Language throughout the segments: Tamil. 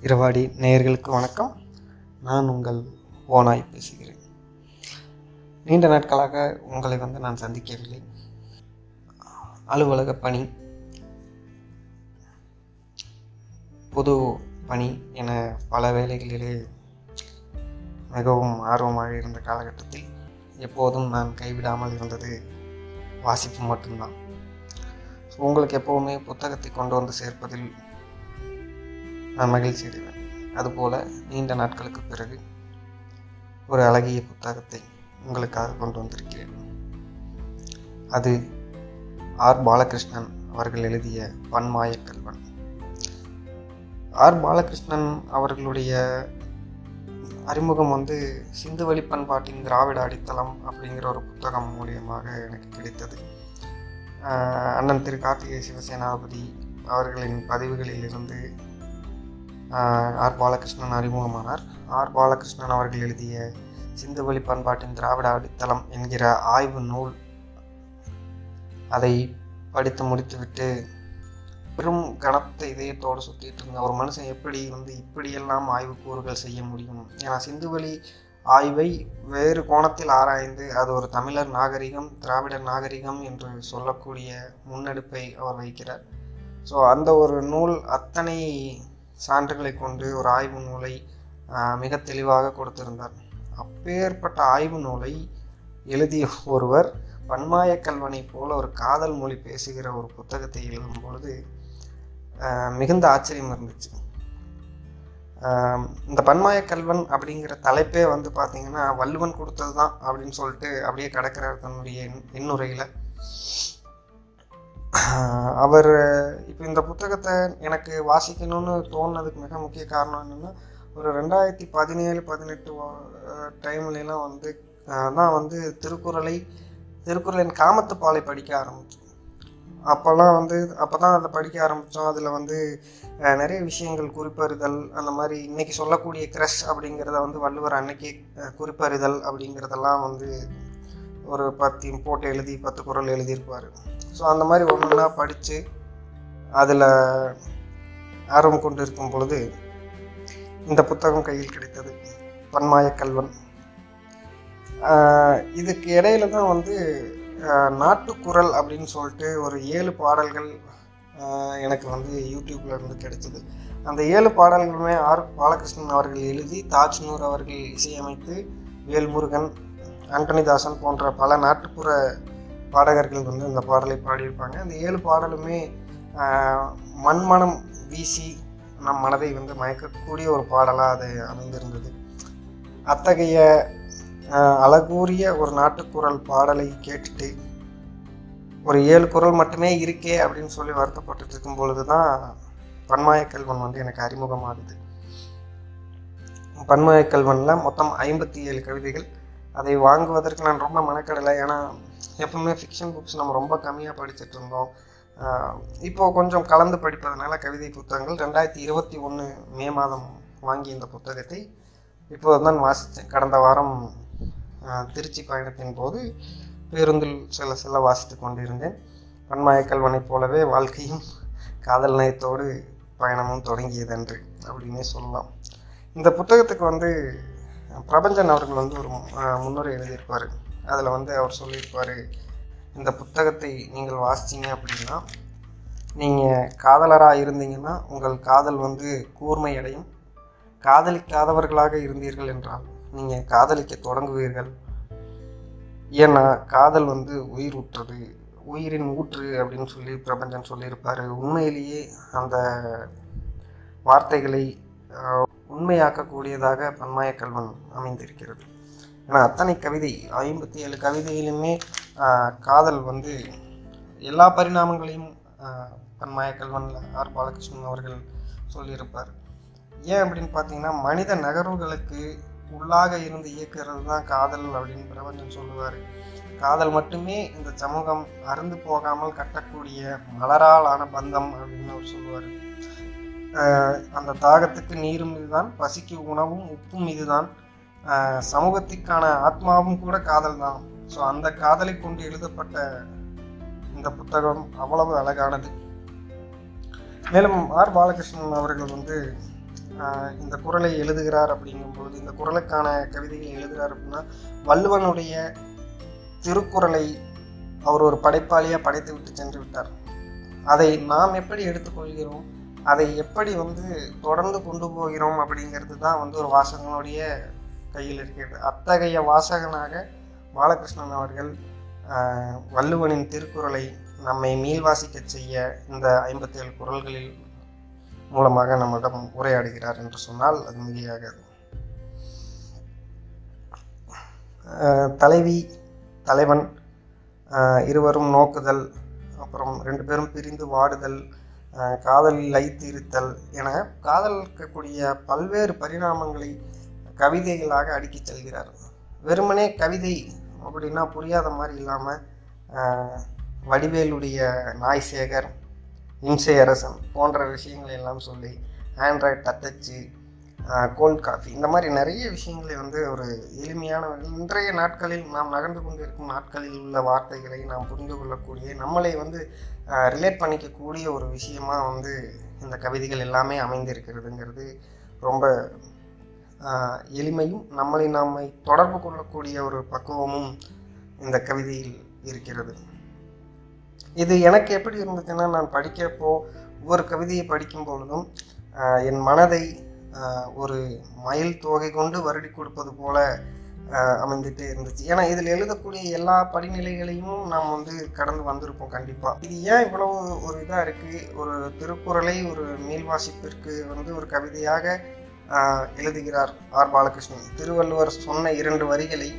இரவாடி நேயர்களுக்கு வணக்கம். நான் உங்கள் ஓனாய் பேசுகிறேன். நீண்ட நாட்களாக உங்களை வந்து நான் சந்திக்கவில்லை. அலுவலக பணி பொது பணி என பல வேலைகளிலே மிகவும் ஆர்வமாக இருந்த காலகட்டத்தில் எப்போதும் நான் கைவிடாமல் இருந்தது வாசிப்பு மட்டும்தான். உங்களுக்கு எப்போவுமே புத்தகத்தை கொண்டு வந்து சேர்ப்பதில் நான் மகிழ்ச்சி அடைவேன். அதுபோல் நீண்ட நாட்களுக்கு பிறகு ஒரு அழகிய புத்தகத்தை உங்களுக்காக கொண்டு வந்திருக்கிறேன். அது ஆர். பாலகிருஷ்ணன் அவர்கள் எழுதிய பன்மாய கல்வன். ஆர். பாலகிருஷ்ணன் அவர்களுடைய அறிமுகம் வந்து சிந்துவெளி பண்பாட்டின் திராவிட அடித்தளம் அப்படிங்கிற ஒரு புத்தகம் மூலியமாக எனக்கு கிடைத்தது. அண்ணன் திரு. கார்த்திகை சிவசேனாபதி அவர்களின் பதிவுகளில் இருந்து ஆர் பாலகிருஷ்ணன் அறிமுகமானார். ஆர் பாலகிருஷ்ணன் அவர்கள் எழுதிய சிந்துவெளி பண்பாட்டின் திராவிட அடித்தளம் என்கிற ஆய்வு நூல் அதை படித்து முடித்துவிட்டு பெரும் கனத்த இதயத்தோடு சுற்றிட்டு இருந்த ஒரு மனுஷன் எப்படி வந்து இப்படியெல்லாம் ஆய்வு கூறுகள் செய்ய முடியும்? ஏன்னா சிந்துவெளி ஆய்வை வேறு கோணத்தில் ஆராய்ந்து அது ஒரு தமிழர் நாகரிகம் திராவிடர் நாகரிகம் என்று சொல்லக்கூடிய முன்னெடுப்பை அவர் வைக்கிறார். ஸோ அந்த ஒரு நூல் அத்தனை சான்றுகளை கொண்டு ஒரு ஆய்வு நூலை மிக தெளிவாக கொடுத்திருந்தார். அப்பேற்பட்ட ஆய்வு நூலை எழுதிய ஒருவர் பன்மாய கல்வனை போல ஒரு காதல் மொழி பேசுகிற ஒரு புத்தகத்தை எழுதும் பொழுது மிகுந்த ஆச்சரியம் இருந்துச்சு. இந்த பன்மாய கல்வன் அப்படிங்கிற தலைப்பே வந்து பார்த்தீங்கன்னா வள்ளுவன் கொடுத்தது தான் அப்படின்னு சொல்லிட்டு அப்படியே கிடக்கிறார் தன்னுடைய எண்ணுரையில் அவர் இப்போ இந்த புத்தகத்தை எனக்கு வாசிக்கணும்னு தோணுனதுக்கு மிக முக்கிய காரணம் என்னென்னா ஒரு ரெண்டாயிரத்தி பதினேழு பதினெட்டு டைம்லலாம் வந்து தான் வந்து திருக்குறளை திருக்குறளின் காமத்துப்பாலை படிக்க ஆரம்பித்தோம் அப்போல்லாம் வந்து அப்போ தான் அதை படிக்க ஆரம்பித்தோம் அதில் வந்து நிறைய விஷயங்கள் குறிப்பறிதல் அந்த மாதிரி இன்னைக்கு சொல்லக்கூடிய க்ரஷ் அப்படிங்கிறத வந்து வள்ளுவர் அன்னைக்கு குறிப்பறிதல் அப்படிங்கிறதெல்லாம் வந்து ஒரு பத்து போட்டு எழுதி பத்து குறள் எழுதியிருப்பார். ஸோ அந்த மாதிரி ஒன்றா படித்து அதில் ஆர்வம் கொண்டு இருக்கும் பொழுது இந்த புத்தகம் கையில் கிடைத்தது. பன்மாய கல்வன். இதுக்கு இடையில தான் வந்து நாட்டுக்குரல் நாட்டுக்குறள் அப்படின்னு சொல்லிட்டு ஒரு ஏழு பாடல்கள் எனக்கு வந்து யூடியூப்ல இருந்து கிடைச்சது. அந்த ஏழு பாடல்களுமே ஆர் பாலகிருஷ்ணன் அவர்கள் எழுதி தாஜ்நூர் அவர்கள் இசையமைத்து வேல்முருகன் ஆண்டனிதாசன் போன்ற பல நாட்டுப்புற பாடகர்கள் வந்து இந்த பாடலை பாடியிருப்பாங்க. அந்த ஏழு பாடலுமே மண்மனம் வீசி நம் மனதை வந்து மயக்கக்கூடிய ஒரு பாடலாக அது அமைந்திருந்தது. அத்தகைய அழகூறிய ஒரு நாட்டுக்குரல் பாடலை கேட்டுட்டு ஒரு ஏழு குறள் மட்டுமே இருக்கே அப்படின்னு சொல்லி வருத்தப்பட்டு இருக்கும் பொழுது தான் பன்மாயக்கல்வன் வந்து எனக்கு அறிமுகமாகுது. பன்மாயக்கல்வனில் மொத்தம் ஐம்பத்தி ஏழு கவிதைகள். அதை வாங்குவதற்கு நான் ரொம்ப மெனக்கடலை. ஏன்னா எப்பவுமே ஃபிக்ஷன் புக்ஸ் நம்ம ரொம்ப கம்மியாக படிச்சுட்டு இருந்தோம். இப்போது கொஞ்சம் கலந்து படிப்பதனால கவிதை புத்தகங்கள் ரெண்டாயிரத்தி இருபத்தி ஒன்று மே மாதம் வாங்கி இந்த புத்தகத்தை இப்போது தான் வாசித்தேன். கடந்த வாரம் திருச்சி பயணத்தின் போது பேருந்தில் சில சில வாசித்து கொண்டிருந்தேன். பன்மாய போலவே வாழ்க்கையும் காதல் நயத்தோடு பயணமும் தொடங்கியதன்று அப்படின்னே சொல்லலாம். இந்த புத்தகத்துக்கு வந்து பிரபஞ்சன் அவர்கள் வந்து ஒரு முன்னுரை எழுதியிருப்பார். அதில் வந்து அவர் சொல்லியிருப்பார் இந்த புத்தகத்தை நீங்கள் வாசிச்சீங்க அப்படின்னா நீங்கள் காதலராக இருந்தீங்கன்னா உங்கள் காதல் வந்து கூர்மை அடையும் காதலிக்காதவர்களாக இருந்தீர்கள் என்றால் நீங்கள் காதலிக்க தொடங்குவீர்கள். ஏன்னா காதல் வந்து உயிர் ஊற்றுறது உயிரின் ஊற்று அப்படின்னு சொல்லி பிரபஞ்சன் சொல்லியிருப்பார். உண்மையிலேயே அந்த வார்த்தைகளை உண்மையாக்கக்கூடியதாக பன்மாய கல்வன் அமைந்திருக்கிறது. ஏன்னா அத்தனை கவிதை ஐம்பத்தி ஏழு கவிதையிலுமே காதல் வந்து எல்லா பரிணாமங்களையும் பன்மாய கல்வனில் ஆர் பாலகிருஷ்ணன் அவர்கள் சொல்லியிருப்பார். ஏன் அப்படின்னு பார்த்தீங்கன்னா மனித நகர்வுகளுக்கு உள்ளாக இருந்து இயக்குறது தான் காதல் அப்படின்னு பிரபஞ்சன் சொல்லுவார். காதல் மட்டுமே இந்த சமூகம் அருந்து போகாமல் கட்டக்கூடிய மலரால் ஆன பந்தம் அப்படின்னு அவர் சொல்லுவார். அந்த தாகத்துக்கு நீரும் இதுதான் பசிக்கு உணவும் உப்பும் இதுதான். சமூகத்திற்கான ஆத்மாவும் கூட காதல் தான். ஸோ அந்த காதலை கொண்டு எழுதப்பட்ட இந்த புத்தகம் அவ்வளவு அழகானது. மேலும் ஆர் பாலகிருஷ்ணன் அவர்கள் வந்து இந்த குறளை எழுதுகிறார் அப்படிங்கும்பொழுது இந்த குறளுக்கான கவிதைகள் எழுதுகிறார் அப்படின்னா வள்ளுவனுடைய திருக்குறளை அவர் ஒரு படைப்பாளியாக படைத்து விட்டு சென்று விட்டார். அதை நாம் எப்படி எடுத்துக்கொள்கிறோம்? அதை எப்படி வந்து தொடர்ந்து கொண்டு போகிறோம் அப்படிங்கிறது தான் வந்து ஒரு வாசகனுடைய கையில் இருக்கிறது. அத்தகைய வாசகனாக பாலகிருஷ்ணன் அவர்கள் வள்ளுவனின் திருக்குறளை நம்மை மீள்வாசிக்கச் செய்ய இந்த ஐம்பத்தேழு குறள்களில் மூலமாக நம்மிடம் உரையாடுகிறார் என்று சொன்னால் அது மிகையாகாது. தலைவி தலைவன் இருவரும் நோக்குதல் அப்புறம் ரெண்டு பேரும் பிரிந்து வாடுதல் காதலில் லைத்து இருத்தல் என காதலிக்கக்கூடிய பல்வேறு பரிணாமங்களை கவிதைகளாக அடுக்கிச் செல்கிறார். வெறுமனே கவிதை அப்படின்னா புரியாத மாதிரி இல்லாமல் வடிவேலுடைய நாய் சேகர் இம்சை அரசன் போன்ற விஷயங்களை எல்லாம் சொல்லி ஆண்ட்ராய்ட் தட்டச்சு கோல்ட் காஃபி இந்த மாதிரி நிறைய விஷயங்களை வந்து ஒரு எளிமையான இன்றைய நாட்களில் நாம் நகர்ந்து கொண்டிருக்கும் நாட்களில் உள்ள வார்த்தைகளை நாம் புரிந்து கொள்ளக்கூடிய நம்மளை வந்து ரிலேட் பண்ணிக்கக்கூடிய ஒரு விஷயமா வந்து இந்த கவிதைகள் எல்லாமே அமைந்திருக்கிறதுங்கிறது ரொம்ப எளிமையும் நம்மளை நாமை தொடர்பு கொள்ளக்கூடிய ஒரு பக்குவமும் இந்த கவிதையில் இருக்கிறது. இது எனக்கு எப்படி இருந்ததுன்னா நான் படிக்கிறப்போ ஒவ்வொரு கவிதையை படிக்கும் பொழுதும் என் மனதை ஒரு மயில் தொகை கொண்டு வருடி கொடுப்பது போல அமைந்துட்டே இருந்துச்சு. ஏன்னா இதில் எழுதக்கூடிய எல்லா படிநிலைகளையும் நாம் வந்து கடந்து வந்திருப்போம் கண்டிப்பாக இது ஏன் இவ்வளவு ஒரு இதாக இருக்குது ஒரு திருக்குறளை ஒரு மீள்வாசிப்பிற்கு வந்து ஒரு கவிதையாக எழுதுகிறார் ஆர் பாலகிருஷ்ணன். திருவள்ளுவர் சொன்ன இரண்டு வரிகளை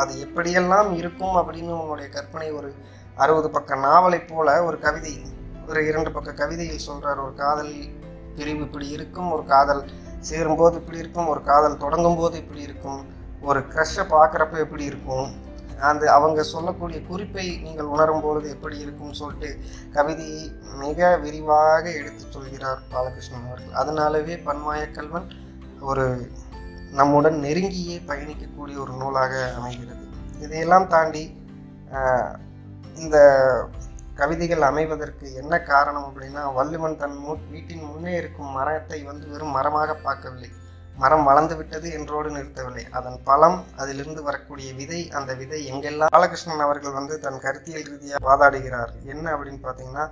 அது எப்படியெல்லாம் இருக்கும் அப்படின்னு உன்னுடைய கற்பனை ஒரு அறுபது பக்க நாவலைப் போல ஒரு கவிதை ஒரு இரண்டு பக்க கவிதையில் சொல்றார். ஒரு காதல் பிரிவு இப்படி இருக்கும் ஒரு காதல் சேரும்போது இப்படி இருக்கும் ஒரு காதல் தொடங்கும் போது இப்படி இருக்கும் ஒரு க்ரஷ்ஷை பார்க்குறப்ப எப்படி இருக்கும்? அந்த அவங்க சொல்லக்கூடிய குறிப்பை நீங்கள் உணரும் பொழுது எப்படி இருக்கும்னு சொல்லிட்டு கவிதையை மிக விரிவாக எடுத்து சொல்கிறார் பாலகிருஷ்ணன் அவர்கள். அதனாலவே பன்மாயக்கல்வன் ஒரு நம்முடன் நெருங்கியே பயணிக்கக்கூடிய ஒரு நூலாக அமைகிறது. இதையெல்லாம் தாண்டி இந்த கவிதைகள் அமைவதற்கு என்ன காரணம் அப்படின்னா வள்ளுவன் தன் மு வீட்டின் முன்னே இருக்கும் மரத்தை வந்து வெறும் மரமாக பார்க்கவில்லை. மரம் வளர்ந்து விட்டது என்றோடு நிறுத்தவில்லை. அதன் பழம் அதிலிருந்து வரக்கூடிய விதை அந்த விதை எங்கெல்லாம் பாலகிருஷ்ணன் அவர்கள் வந்து தன் கருத்தியல் ரீதியாக வாதாடுகிறார் என்ன அப்படின்னு பார்த்தீங்கன்னா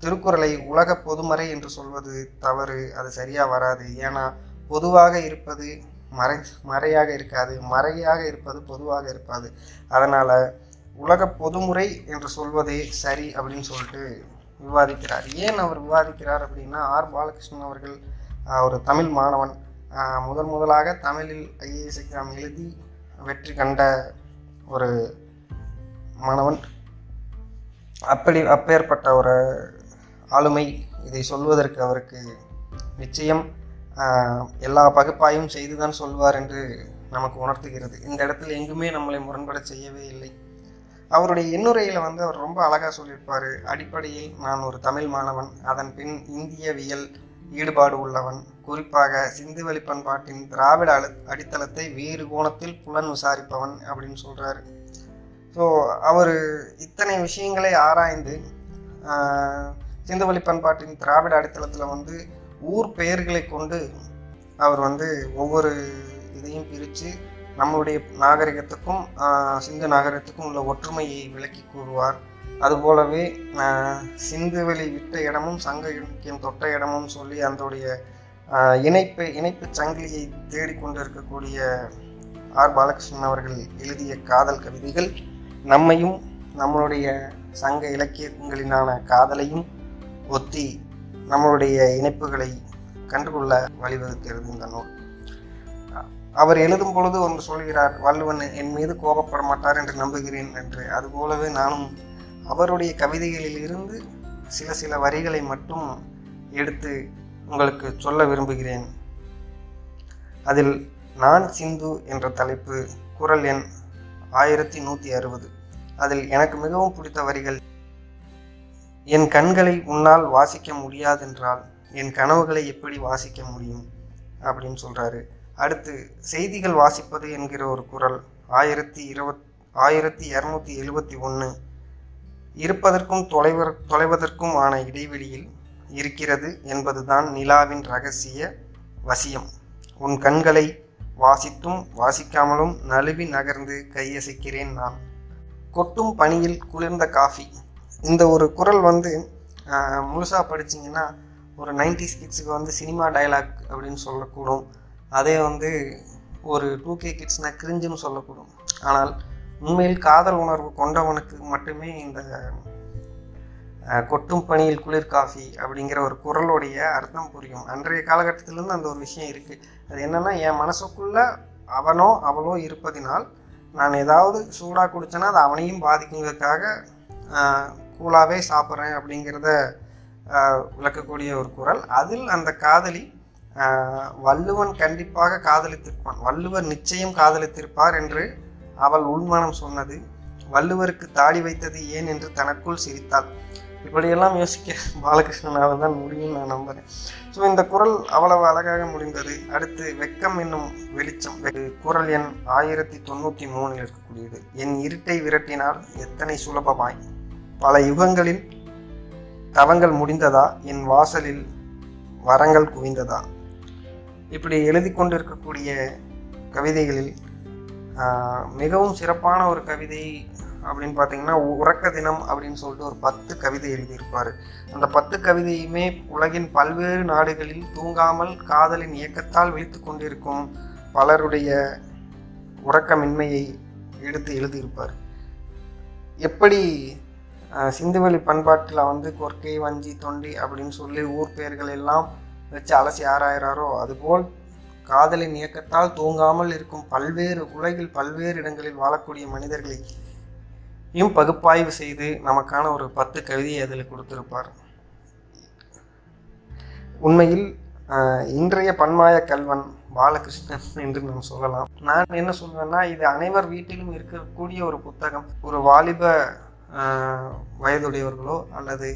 திருக்குறளை உலக பொதுமறை என்று சொல்வது தவறு அது சரியாக வராது. ஏன்னா பொதுவாக இருப்பது மறை மறையாக இருக்காது. மறையாக இருப்பது பொதுவாக இருப்பாது அதனால் உலக பொதுமுறை என்று சொல்வதே சரி அப்படின்னு சொல்லிட்டு விவாதிக்கிறார். ஏன் அவர் விவாதிக்கிறார் அப்படின்னா ஆர். பாலகிருஷ்ணன் அவர்கள் ஒரு தமிழ் மாணவன். முதன் முதல் முதலாக தமிழில் ஐஏஎஸ் எக்ஸாம் எழுதி வெற்றி கண்ட ஒரு மாணவன். அப்படி அப்பேற்பட்ட ஒரு ஆளுமை. இதை சொல்வதற்கு அவருக்கு நிச்சயம் எல்லா பகுப்பாயும் செய்துதான் சொல்வார் என்று நமக்கு உணர்த்துகிறது. இந்த இடத்துல எங்குமே நம்மளை முரண்பட செய்யவே இல்லை. அவருடைய எண்ணுரையில் வந்து அவர் ரொம்ப அழகாக சொல்லியிருப்பார். அடிப்படையில் நான் ஒரு தமிழ் மாணவன் அதன் பின் இந்தியவியல் ஈடுபாடு உள்ளவன். குறிப்பாக சிந்துவெளி பண்பாட்டின் திராவிட அழு அடித்தளத்தை வேறு கோணத்தில் புலன் விசாரிப்பவன் அப்படின்னு சொல்கிறாரு ஸோ அவர் இத்தனை விஷயங்களை ஆராய்ந்து சிந்துவழி பண்பாட்டின் திராவிட அடித்தளத்தில் வந்து ஊர் பெயர்களை கொண்டு அவர் வந்து ஒவ்வொரு இதையும் பிரித்து நம்மளுடைய நாகரிகத்துக்கும் சிந்து நாகரிகத்துக்கும் உள்ள ஒற்றுமையை விளக்கி கூறுவார். அதுபோலவே ஆஹ், சிந்துவெளி விட்ட இடமும் சங்க இலக்கியம் தொட்ட இடமும் சொல்லி அதனுடைய இணைப்பு இணைப்பு சங்கிலியை தேடிக்கொண்டு இருக்கக்கூடிய ஆர். பாலகிருஷ்ணன் அவர்கள் எழுதிய காதல் கவிதைகள் நம்மையும் நம்மளுடைய சங்க இலக்கியங்களினான காதலையும் ஒத்தி நம்மளுடைய இணைப்புகளை கண்டுகொள்ள வழிவகுக்கிறது இந்த நூல். அவர் எழுதும் பொழுது ஒன்று சொல்கிறார் வள்ளுவன் என் மீது கோபப்பட மாட்டார் என்று நம்புகிறேன் என்று. அதுபோலவே நானும் அவருடைய கவிதைகளில் இருந்து சில சில வரிகளை மட்டும் எடுத்து உங்களுக்கு சொல்ல விரும்புகிறேன். அதில் நான் சிந்து என்ற தலைப்பு குரல் எண் ஆயிரத்தி நூற்றி அறுபது. அதில் எனக்கு மிகவும் பிடித்த வரிகள் என் கண்களை உன்னால் வாசிக்க முடியாதென்றால் என் கனவுகளை எப்படி வாசிக்க முடியும்? அப்படின்னு சொல்கிறாரு அடுத்து செய்திகள் வாசிப்பது என்கிற ஒரு குரல் ஆயிரத்தி இருபத் ஆயிரத்தி இரநூத்தி எழுபத்தி ஒன்று இருப்பதற்கும் தொலைவர் தொலைவதற்கும் ஆன இடைவெளியில் இருக்கிறது என்பதுதான் நிலாவின் ரகசிய வசியம். உன் கண்களை வாசித்தும் வாசிக்காமலும் நழுவி நகர்ந்து கையசைக்கிறேன் நான். கொட்டும் பனியில் குளிர்ந்த காஃபி. இந்த ஒரு குரல் வந்து முழுசாக படிச்சிங்கன்னா ஒரு நைன்டிஸ் கிட்ஸுக்கு வந்து சினிமா டயலாக் அப்படின்னு சொல்லக்கூடும். அதே வந்து ஒரு டூ கே கிட்ஸ்னால் கிரிஞ்சுன்னு சொல்லக்கூடும். ஆனால் உண்மையில் காதல் உணர்வு கொண்டவனுக்கு மட்டுமே இந்த கொட்டும் பனியில் குளிர் காஃபி அப்படிங்கிற ஒரு குரலுடைய அர்த்தம் புரியும். அன்றைய காலகட்டத்திலேருந்து அந்த ஒரு விஷயம் இருக்குது அது என்னென்னா என் மனசுக்குள்ள அவனோ அவளோ இருப்பதினால் நான் ஏதாவது சூடாக குடித்தேன்னா அது அவனையும் பாதிக்குங்கிறதுக்காக கூலாகவே சாப்பிட்றேன் அப்படிங்கிறத விளக்கக்கூடிய ஒரு குரல். அதில் அந்த காதலி வள்ளுவன் கண்டிப்பாக காதலித்திருப்பான். வள்ளுவர் நிச்சயம் காதலித்திருப்பார் என்று அவள் உள்மனம் சொன்னது. வள்ளுவருக்கு தாடி வைத்தது ஏன் என்று தனக்குள் சிரித்தாள். இப்படியெல்லாம் யோசிக்க பாலகிருஷ்ணனால் தான் முடியும் நான் நம்புகிறேன் ஸோ இந்த குரல் அவ்வளவு அழகாக முடிந்தது. அடுத்து வெக்கம் என்னும் வெளிச்சம். குரல் எண் ஆயிரத்தி தொண்ணூற்றி மூணில் இருக்கக்கூடியது. என் இருட்டை விரட்டினால் எத்தனை சுலபமாய்? பல யுகங்களில் தவங்கள் முடிந்ததா? என் வாசலில் வரங்கள் குவிந்ததா? இப்படி எழுதி கொண்டிருக்கக்கூடிய கவிதைகளில் மிகவும் சிறப்பான ஒரு கவிதை அப்படின்னு பார்த்தீங்கன்னா உறக்க தினம் அப்படின்னு சொல்லிட்டு ஒரு பத்து கவிதை எழுதியிருப்பார். அந்த பத்து கவிதையுமே உலகின் பல்வேறு நாடுகளில் தூங்காமல் காதலின் இயக்கத்தால் விழித்து கொண்டிருக்கும் பலருடைய உறக்கமின்மையை எடுத்து எழுதியிருப்பார். எப்படி சிந்துவெளி பண்பாட்டில் வந்து கொர்க்கை வஞ்சி தொண்டி அப்படின்னு சொல்லி ஊர் பெயர்கள் எல்லாம் வச்சு அலசி ஆராயிறாரோ அதுபோல் காதலின் இயக்கத்தால் தூங்காமல் இருக்கும் பல்வேறு உலகில் பல்வேறு இடங்களில் வாழக்கூடிய மனிதர்களையும் பகுப்பாய்வு செய்து நமக்கான ஒரு பத்து கவிதையை அதில் கொடுத்திருப்பார். உண்மையில் இன்றைய பன்மாய கல்வன் பாலகிருஷ்ணன் என்று நாம் சொல்லலாம். நான் என்ன சொல்வேன்னா இது அனைவர் வீட்டிலும் இருக்கக்கூடிய ஒரு புத்தகம். ஒரு வாலிப வயதுடையவர்களோ அல்லது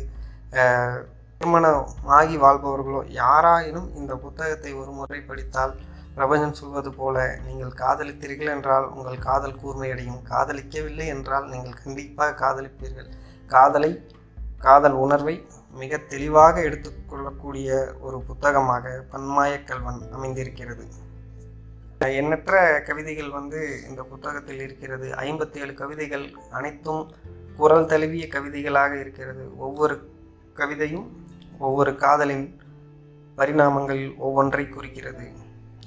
திருமணம் ஆகி வாழ்பவர்களோ யாராயினும் இந்த புத்தகத்தை ஒரு முறை படித்தால் பிரபஞ்சன் சொல்வது போல நீங்கள் காதலித்தீர்கள் என்றால் உங்கள் காதல் கூர்மையடையும். காதலிக்கவில்லை என்றால் நீங்கள் கண்டிப்பாக காதலிப்பீர்கள். காதலை காதல் உணர்வை மிக தெளிவாக எடுத்துக்கொள்ளக்கூடிய ஒரு புத்தகமாக பன்மாய கல்வன் அமைந்திருக்கிறது. எண்ணற்ற கவிதைகள் வந்து இந்த புத்தகத்தில் இருக்கிறது. ஐம்பத்தி ஏழு கவிதைகள் அனைத்தும் குரல் தழுவிய கவிதைகளாக இருக்கிறது. ஒவ்வொரு கவிதையும் ஒவ்வொரு காதலின் பரிணாமங்கள் ஒவ்வொன்றை குறிக்கிறது.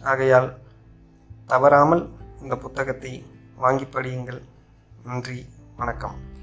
ஆகையால் தவறாமல் இந்த புத்தகத்தை வாங்கி படியுங்கள். நன்றி. வணக்கம்.